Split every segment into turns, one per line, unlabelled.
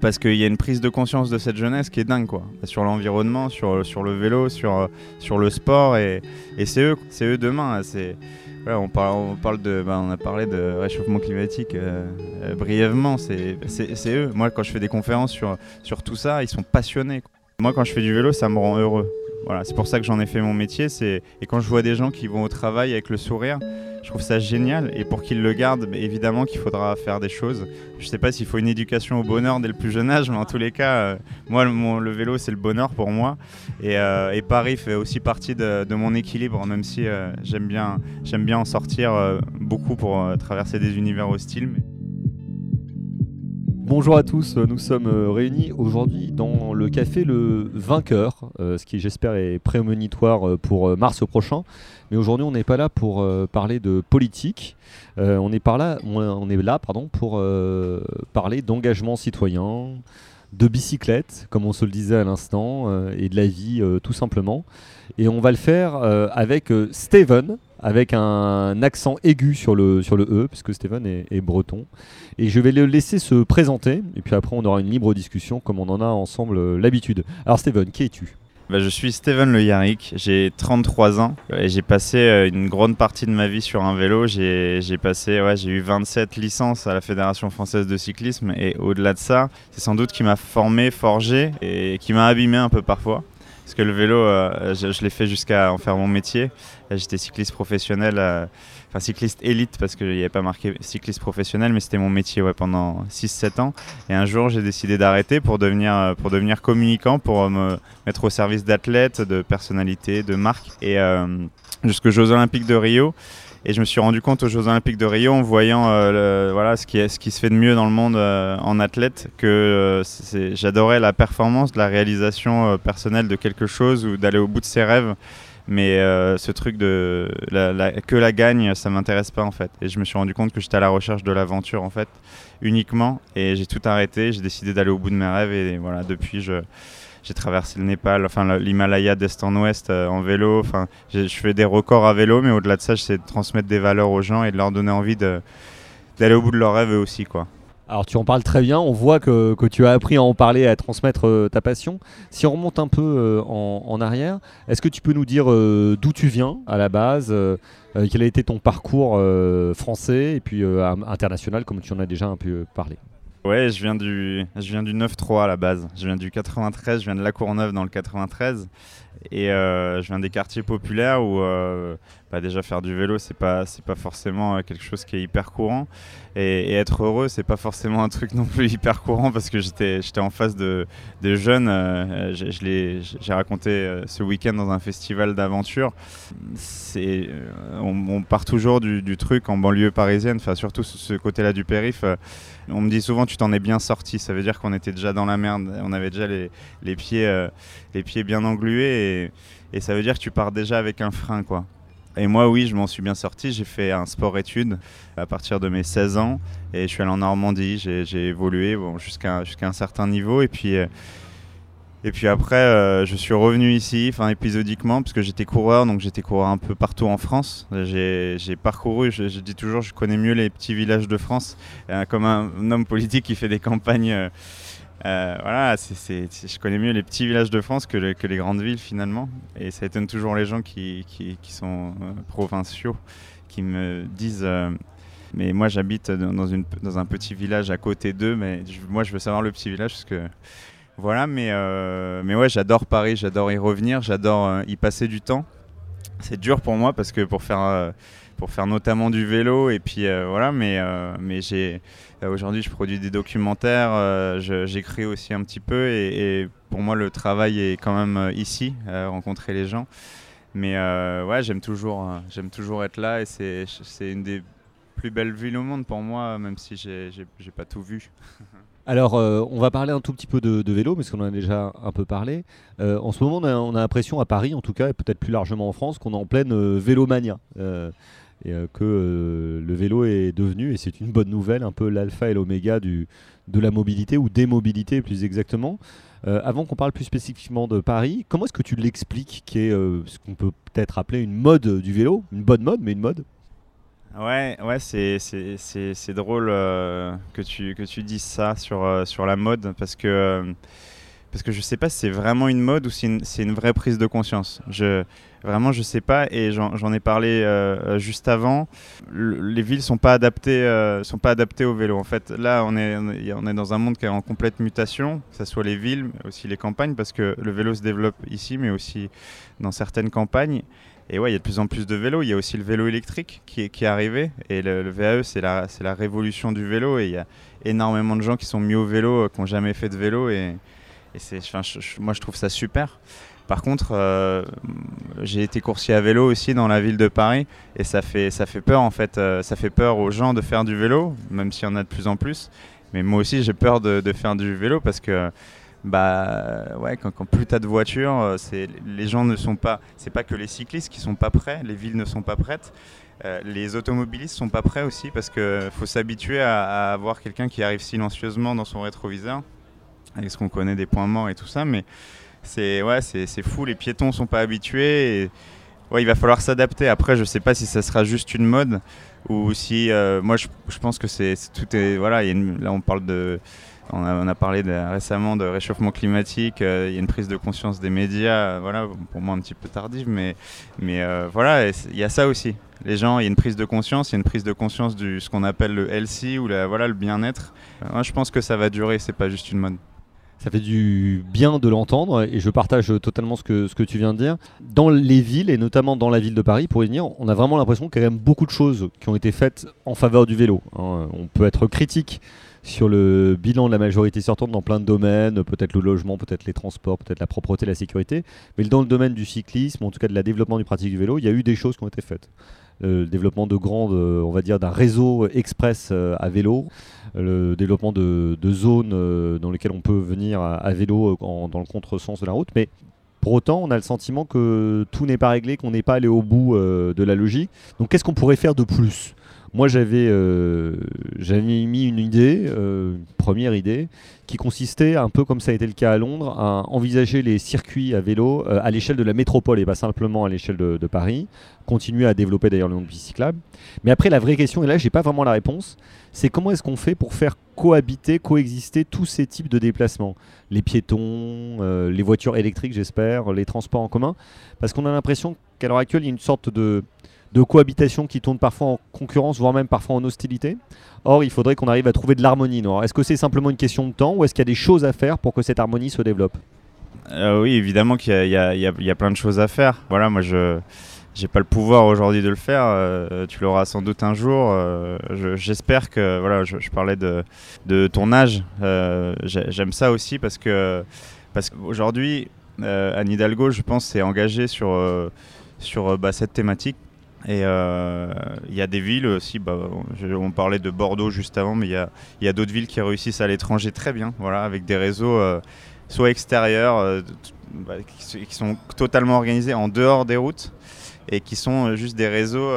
parce qu'il y a une prise de conscience de cette jeunesse qui est dingue quoi sur l'environnement sur, sur le vélo sur, sur le sport et, et c'est eux c'est eux demain c'est on, parle, on, parle bah, on a parlé de réchauffement climatique euh, euh, brièvement, c'est eux. Moi, quand je fais des conférences sur, sur tout ça, ils sont passionnés. Moi, quand je fais du vélo, ça me rend heureux. Voilà, c'est pour ça que j'en ai fait mon métier. Et quand je vois des gens qui vont au travail avec le sourire, je trouve ça génial. Et pour qu'ils le gardent, évidemment qu'il faudra faire des choses. Je sais pas s'il faut une éducation au bonheur dès le plus jeune âge, mais en tous les cas, euh, moi, le vélo, c'est le bonheur pour moi. Et, euh, Paris fait aussi partie de, mon équilibre, même si euh, j'aime bien, bien en sortir beaucoup pour traverser des univers hostiles.
Bonjour à tous, nous sommes réunis aujourd'hui dans le café Le Vainqueur, ce qui j'espère est prémonitoire pour mars prochain. Mais aujourd'hui, on n'est pas là pour euh, parler de politique. Euh, on, est par là, on est là pardon, pour euh, parler d'engagement citoyen, de bicyclette, comme on se le disait à l'instant, et de la vie tout simplement. Et on va le faire avec Steven, avec un accent aigu sur le, sur le E, puisque Steven est, est, breton. Et je vais le laisser se présenter, et puis après on aura une libre discussion comme on en a ensemble l'habitude. Alors Steven, qui es-tu?
Bah, je suis Steven Le Yarrick, j'ai 33 ans et j'ai passé euh, une grande partie de ma vie sur un vélo. J'ai passé, ouais, j'ai eu 27 licences à la Fédération française de cyclisme et au-delà de ça, c'est sans doute qui m'a formé, forgé et qui m'a abîmé un peu parfois. Parce que le vélo, euh, je, l'ai fait jusqu'à en faire mon métier. J'étais cycliste professionnel. Euh, enfin cycliste élite parce qu'il n'y avait pas marqué cycliste professionnel, mais c'était mon métier pendant 6-7 ans. Et un jour, j'ai décidé d'arrêter pour devenir, euh, pour devenir communicant, pour euh, me mettre au service d'athlètes, de personnalités, de marques. Et euh, jusqu'aux Jeux Olympiques de Rio. Et je me suis rendu compte aux Jeux Olympiques de Rio en voyant euh, voilà, ce, qui ce qui se fait de mieux dans le monde en athlète que j'adorais la performance, la réalisation personnelle de quelque chose ou d'aller au bout de ses rêves. Mais euh, ce truc de que la gagne, ça m'intéresse pas en fait. Et je me suis rendu compte que j'étais à la recherche de l'aventure en fait, uniquement. Et j'ai tout arrêté. J'ai décidé d'aller au bout de mes rêves. Et voilà, depuis, je, j'ai traversé le Népal, enfin l'Himalaya d'est en ouest euh, en vélo. Enfin, je fais des records à vélo, mais au-delà de ça, j'essaie de transmettre des valeurs aux gens et de leur donner envie d'aller au bout de leurs rêves aussi, quoi.
Alors tu en parles très bien, on voit que, tu as appris à en parler, à transmettre euh, ta passion. Si on remonte un peu euh, en, arrière, est-ce que tu peux nous dire d'où tu viens à la base Quel a été ton parcours français et puis international comme tu en as déjà un peu parlé?
Ouais, je viens du, je viens du 9-3 à la base. Je viens du 93, je viens de La Courneuve dans le 93. Et euh, je viens des quartiers populaires où euh, bah déjà faire du vélo, c'est pas, c'est pas forcément euh, quelque chose qui est hyper courant. Et, être heureux, c'est pas forcément un truc non plus hyper courant parce que j'étais, j'étais en face de, jeunes. je, j'ai raconté ce week-end dans un festival d'aventure. C'est, on, part toujours du, truc en banlieue parisienne, enfin surtout ce côté-là du périph'. On me dit souvent tu t'en es bien sorti, ça veut dire qu'on était déjà dans la merde, on avait déjà les, les pieds, euh, les pieds bien englués et, ça veut dire que tu pars déjà avec un frein quoi. Et moi oui, je m'en suis bien sorti, j'ai fait un sport-études à partir de mes 16 ans et je suis allé en Normandie, j'ai évolué jusqu'à un certain niveau et puis... Euh, et puis après, euh, je suis revenu ici, enfin épisodiquement, parce que j'étais coureur, donc j'étais coureur un peu partout en France. J'ai parcouru, je, dis toujours, je connais mieux les petits villages de France, euh, comme un, homme politique qui fait des campagnes. Voilà, je connais mieux les petits villages de France que, les grandes villes finalement. Et ça étonne toujours les gens qui, qui, sont provinciaux, qui me disent mais moi j'habite dans, dans un petit village à côté d'eux, mais moi je veux savoir le petit village parce que voilà, mais, euh, mais ouais, j'adore Paris, j'adore y revenir, j'adore euh, y passer du temps. C'est dur pour moi parce que pour faire, euh, pour faire notamment du vélo, et puis voilà, mais, mais j'ai aujourd'hui je produis des documentaires, j'écris aussi un petit peu, et, pour moi le travail est quand même ici, rencontrer les gens. Mais ouais, j'aime toujours, j'aime toujours être là, et c'est une des plus belles villes au monde pour moi, même si j'ai pas tout vu.
Alors, euh, on va parler un tout petit peu de, vélo, parce qu'on en a déjà un peu parlé. Euh, en ce moment, on a, l'impression, à Paris en tout cas, et peut-être plus largement en France, qu'on est en pleine euh, vélomania. Et que le vélo est devenu, et c'est une bonne nouvelle, un peu l'alpha et l'oméga de la mobilité, ou des mobilités plus exactement. avant qu'on parle plus spécifiquement de Paris, comment est-ce que tu l'expliques, qui est ce qu'on peut peut-être appeler une mode du vélo Une bonne mode, mais une mode?
Ouais, ouais, c'est, drôle euh, que, tu, que tu dises ça sur, euh, sur la mode parce que, euh, parce que je sais pas si c'est vraiment une mode ou si c'est une, vraie prise de conscience. Vraiment, je sais pas et j'en, ai parlé euh, juste avant. Le- les villes sont euh, sont pas adaptées au vélo. En fait, là, on est, dans un monde qui est en complète mutation, que ce soit les villes, mais aussi les campagnes, parce que le vélo se développe ici, mais aussi dans certaines campagnes. Et ouais, il y a de plus en plus de vélos. Il y a aussi le vélo électrique qui est, arrivé. Et le, VAE, c'est la, c'est la révolution du vélo. Et il y a énormément de gens qui sont mis au vélo, euh, qui n'ont jamais fait de vélo. Moi, je trouve ça super. Par contre, euh, j'ai été coursier à vélo aussi dans la ville de Paris. Et ça fait, ça fait peur, en fait. euh, ça fait peur aux gens de faire du vélo, même s'il y en a de plus en plus. Mais moi aussi, j'ai peur de, faire du vélo parce que bah ouais, quand, quand plus t'as de voitures, euh, c'est les gens ne sont pas, c'est pas que les cyclistes qui sont pas prêts, les villes ne sont pas prêtes, les automobilistes sont pas prêts aussi parce que faut s'habituer à, à avoir quelqu'un qui arrive silencieusement dans son rétroviseur, avec ce qu'on connaît des points morts et tout ça, mais c'est ouais, fou, les piétons sont pas habitués. Ouais, il va falloir s'adapter. Après, je sais pas si ça sera juste une mode ou si, euh, moi, je, pense que c'est tout est voilà, là on parle de on a, parlé récemment de réchauffement climatique, euh, il y a une prise de conscience des médias, euh, voilà, pour moi un petit peu tardive, mais, mais voilà, il y a ça aussi. Les gens, il y a une prise de conscience, il y a une prise de conscience du ce qu'on appelle le healthy ou la, voilà, le bien-être. Moi, je pense que ça va durer, c'est pas juste une mode.
Ça fait du bien de l'entendre et je partage totalement ce que, ce que tu viens de dire. Dans les villes et notamment dans la ville de Paris, pour y venir, on a vraiment l'impression qu'il y a quand même beaucoup de choses qui ont été faites en faveur du vélo. hein. On peut être critique sur le bilan de la majorité sortante dans plein de domaines, peut-être le logement, peut-être les transports, peut-être la propreté, la sécurité. Mais dans le domaine du cyclisme, en tout cas de la développement du pratique du vélo, il y a eu des choses qui ont été faites. Euh, le développement de grandes, euh, on va dire, d'un réseau express euh, à vélo, le développement de, zones dans lesquelles on peut venir à, vélo dans le contresens de la route. Mais pour autant, on a le sentiment que tout n'est pas réglé, qu'on n'est pas allé au bout de la logique. Donc qu'est-ce qu'on pourrait faire de plus? Moi, j'avais euh, j'avais mis une idée, euh, une première idée, qui consistait, un peu comme ça a été le cas à Londres, à envisager les circuits à vélo euh, à l'échelle de la métropole et pas simplement à l'échelle de, de Paris. Continuer à développer d'ailleurs le nom de cyclables. Mais après, la vraie question, et là, j'ai pas vraiment la réponse, c'est comment est-ce qu'on fait pour faire cohabiter, coexister tous ces types de déplacements? Les piétons, les voitures électriques, j'espère, les transports en commun? Parce qu'on a l'impression qu'à l'heure actuelle, il y a une sorte de, de cohabitation qui tourne parfois en concurrence, voire même parfois en hostilité. Or, il faudrait qu'on arrive à trouver de l'harmonie. Est-ce que c'est simplement une question de temps ou est-ce qu'il y a des choses à faire pour que cette harmonie se développe?
Euh, oui, évidemment qu'il y, a- plein de choses à faire. Voilà, moi je j'ai pas le pouvoir aujourd'hui de le faire. euh, tu l'auras sans doute un jour. euh, je- J'espère que voilà, je, parlais de, de ton âge. j'ai- J'aime ça aussi parce que parce qu'aujourd'hui, Anne Hidalgo, je pense, s'est engagée sur sur bah, cette thématique. Et euh, il y a des villes aussi, bah, on parlait de Bordeaux juste avant, mais il y a, d'autres villes qui réussissent à l'étranger très bien, voilà, avec des réseaux euh, soit extérieurs, euh, bah, qui, sont totalement organisés en dehors des routes et qui sont juste des réseaux,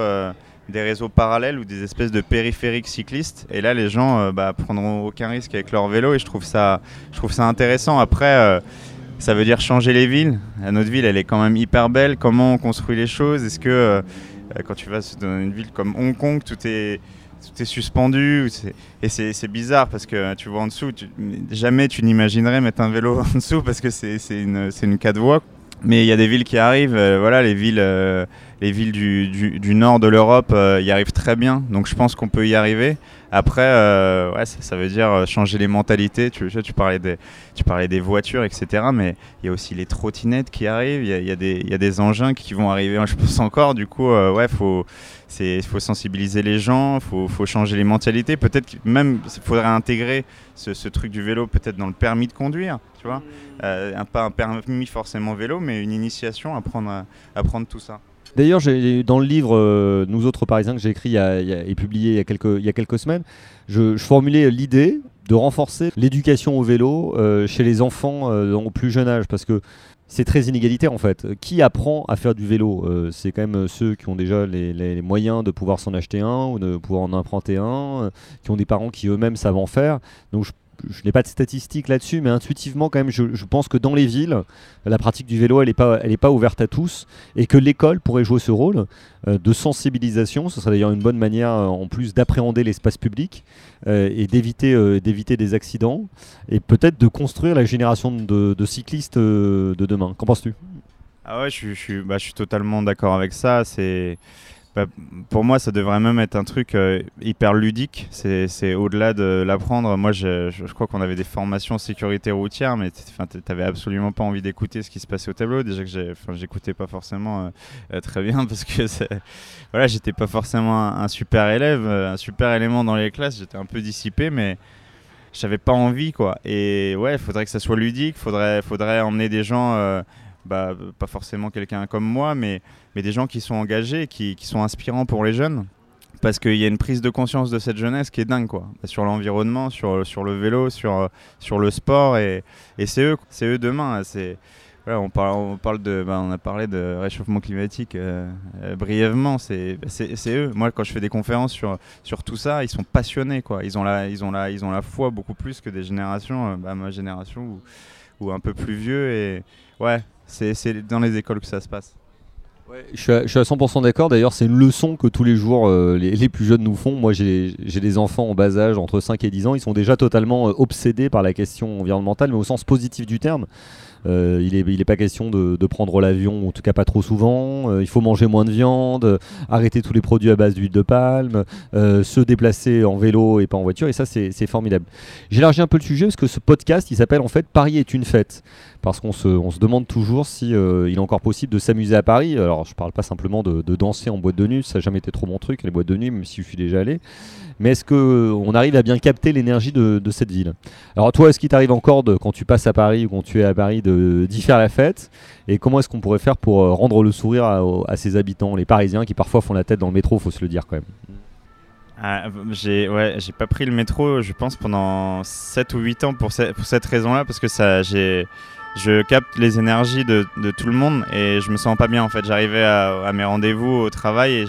des réseaux parallèles ou des espèces de périphériques cyclistes. Et là, les gens bah, prendront aucun risque avec leur vélo et je trouve ça, je trouve ça intéressant. Après, ça veut dire changer les villes. Notre ville, elle est quand même hyper belle. Comment on construit les choses? Est-ce que quand tu vas dans une ville comme Hong Kong, tout est, tout est suspendu Et c'est bizarre parce que euh, tu vois en dessous, jamais tu n'imaginerais mettre un vélo en dessous parce que c'est une, une voies. Mais il y a des villes qui arrivent, euh, voilà, les villes, euh, les villes du, du- nord de l'Europe euh, y arrivent très bien. Donc je pense qu'on peut y arriver. Après, euh, ouais, ça, veut dire euh, changer les mentalités. Tu, parlais des, tu parlais des voitures, etc. Mais il y a aussi les trottinettes qui arrivent. Il y a, y a des- engins qui vont arriver, je pense encore. Du coup, euh, ouais, faut, faut sensibiliser les gens, faut, faut changer les mentalités. Peut-être même il faudrait intégrer ce, ce truc du vélo peut-être dans le permis de conduire, tu vois. Pas un permis forcément vélo, mais une initiation à prendre, à prendre tout ça.
D'ailleurs, dans le livre euh, Nous autres Parisiens que j'ai écrit et publié il y a quelques, semaines, je, formulais l'idée de renforcer l'éducation au vélo euh, chez les enfants euh, au plus jeune âge parce que c'est très inégalitaire en fait. Qui apprend à faire du vélo C'est quand même ceux qui ont déjà les, moyens de pouvoir s'en acheter un ou de pouvoir en emprunter un, qui ont des parents qui eux-mêmes savent en faire. Je n'ai pas de statistiques là-dessus, mais intuitivement, quand même, je, pense que dans les villes, la pratique du vélo, elle n'est pas, pas ouverte à tous, et que l'école pourrait jouer ce rôle euh, de sensibilisation. Ce serait d'ailleurs une bonne manière, euh, en plus, d'appréhender l'espace public euh, et d'éviter, des accidents, et peut-être de construire la génération de, cyclistes de demain. Qu'en penses-tu?
Ah ouais, je, je, bah, je suis totalement d'accord avec ça. C'est bah, pour moi, ça devrait même être un truc euh, hyper ludique. C'est au-delà de l'apprendre. Moi, je, crois qu'on avait des formations sécurité routière, mais tu n'avais absolument pas envie d'écouter ce qui se passait au tableau. Déjà que j'écoutais pas forcément euh, euh, très bien parce que voilà, j'étais pas forcément un, super élève, un super élément dans les classes. J'étais un peu dissipé, mais j'avais pas envie quoi. Et ouais, il faudrait que ça soit ludique. Faudrait, faudrait emmener des gens bah, pas forcément quelqu'un comme moi, mais, mais des gens qui sont engagés, qui, qui sont inspirants pour les jeunes. Parce qu'il y a une prise de conscience de cette jeunesse qui est dingue, quoi. Sur l'environnement, sur, sur le vélo, sur, sur le sport. Et, et c'est eux, c'est eux demain. C'est, on, parle, on, parle de, bah, on a parlé de réchauffement climatique euh, euh, brièvement. C'est, c'est, eux. Moi, quand je fais des conférences sur, sur tout ça, ils sont passionnés, quoi. Ils ont la, ils ont la, ils ont la foi beaucoup plus que des générations, euh, bah, ma génération ou, ou un peu plus vieux. Et ouais, c'est dans les écoles que ça se passe.
je, suis à, 100% d'accord. D'ailleurs, c'est une leçon que tous les jours euh, les, plus jeunes nous font. Moi, j'ai des enfants en bas âge, entre 5 et 10 ans. Ils sont déjà totalement euh, obsédés par la question environnementale, mais au sens positif du terme. Euh, il n'est est pas question de, prendre l'avion, en tout cas pas trop souvent. Euh, il faut manger moins de viande, arrêter tous les produits à base d'huile de palme, euh, se déplacer en vélo et pas en voiture. Et ça, c'est formidable. J'élargis un peu le sujet parce que ce podcast, il s'appelle en fait Paris est une fête. Parce qu'on se, on se demande toujours si il est encore possible de s'amuser à Paris. Alors, je parle pas simplement de, de danser en boîte de nuit, ça n'a jamais été trop mon truc, les boîtes de nuit, même si je suis déjà allé mais est-ce qu'on arrive à bien capter l'énergie de, cette ville? Alors toi, est-ce qu'il t'arrive encore de, quand tu passes à Paris ou quand tu es à Paris d'y faire la fête Et comment est-ce qu'on pourrait faire pour euh, rendre le sourire à, ses habitants, les Parisiens qui parfois font la tête dans le métro, faut se le dire quand même
ah, j'ai ouais, j'ai pas pris le métro, je pense, pendant 7 ou 8 ans pour, pour cette raison-là, parce que ça, j'ai, je capte les énergies de, de, tout le monde et je me sens pas bien en fait. J'arrivais à, à, mes rendez-vous au travail et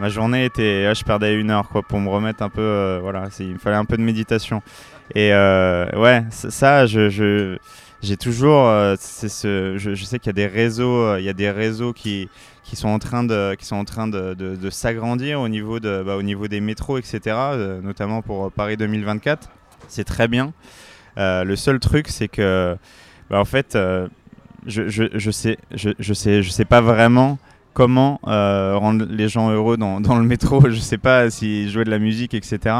ma journée était, je perdais une heure quoi pour me remettre un peu, euh, voilà, il me fallait un peu de méditation. Et euh, ouais, ça, je, j'ai toujours, euh, je, sais qu'il y a des réseaux, il y a des réseaux qui, sont en train de, qui sont en train de, s'agrandir au niveau de, bah, au niveau des métros, etc. notamment pour Paris 2024. C'est très bien. le seul truc, c'est que, bah, en fait, je, je, je, sais, je, je sais, je sais pas vraiment comment euh, rendre les gens heureux dans, dans, le métro. Je sais pas si jouer de la musique, etc.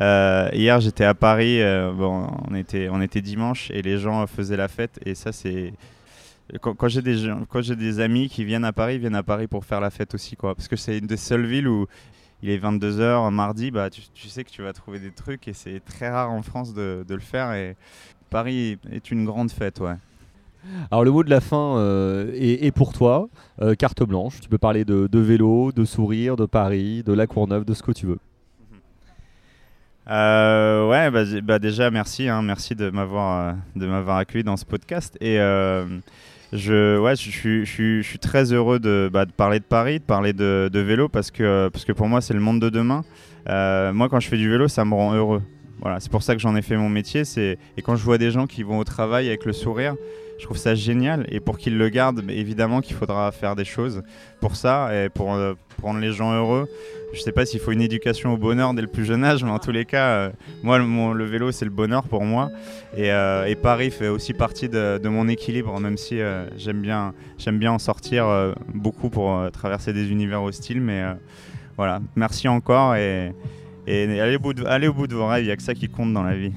Euh, hier, j'étais à Paris. Euh, bon, on était, on était dimanche et les gens faisaient la fête. Et ça, c'est quand, j'ai des des amis qui viennent à Paris, ils viennent à Paris pour faire la fête aussi, quoi. Parce que c'est une des seules villes où il est 22h mardi, bah tu, tu, sais que tu vas trouver des trucs et c'est très rare en France de, de le faire. Et Paris est une grande fête, ouais.
Alors le mot de la fin euh, est, pour toi, euh, carte blanche. Tu peux parler de, vélo, de sourire, de Paris, de la Courneuve, de ce que tu veux.
Euh, ouais, bah, bah, déjà merci, hein, merci de m'avoir de m'avoir accueilli dans ce podcast et je ouais je, suis, très heureux de, bah, de, parler de Paris, de parler de, vélo parce que parce que pour moi c'est le monde de demain. moi quand je fais du vélo ça me rend heureux. Voilà, c'est pour ça que j'en ai fait mon métier. Et quand je vois des gens qui vont au travail avec le sourire, je trouve ça génial. Et pour qu'ils le gardent, évidemment qu'il faudra faire des choses pour ça et pour, euh, rendre les gens heureux. Je sais pas s'il faut une éducation au bonheur dès le plus jeune âge, mais en tous les cas, euh, moi, le, vélo, c'est le bonheur pour moi. Et, euh, Paris fait aussi partie de, mon équilibre, même si j'aime bien, en sortir beaucoup pour traverser des univers hostiles. Mais voilà, merci encore et, allez au bout de vos rêves, il n'y a que ça qui compte dans la vie.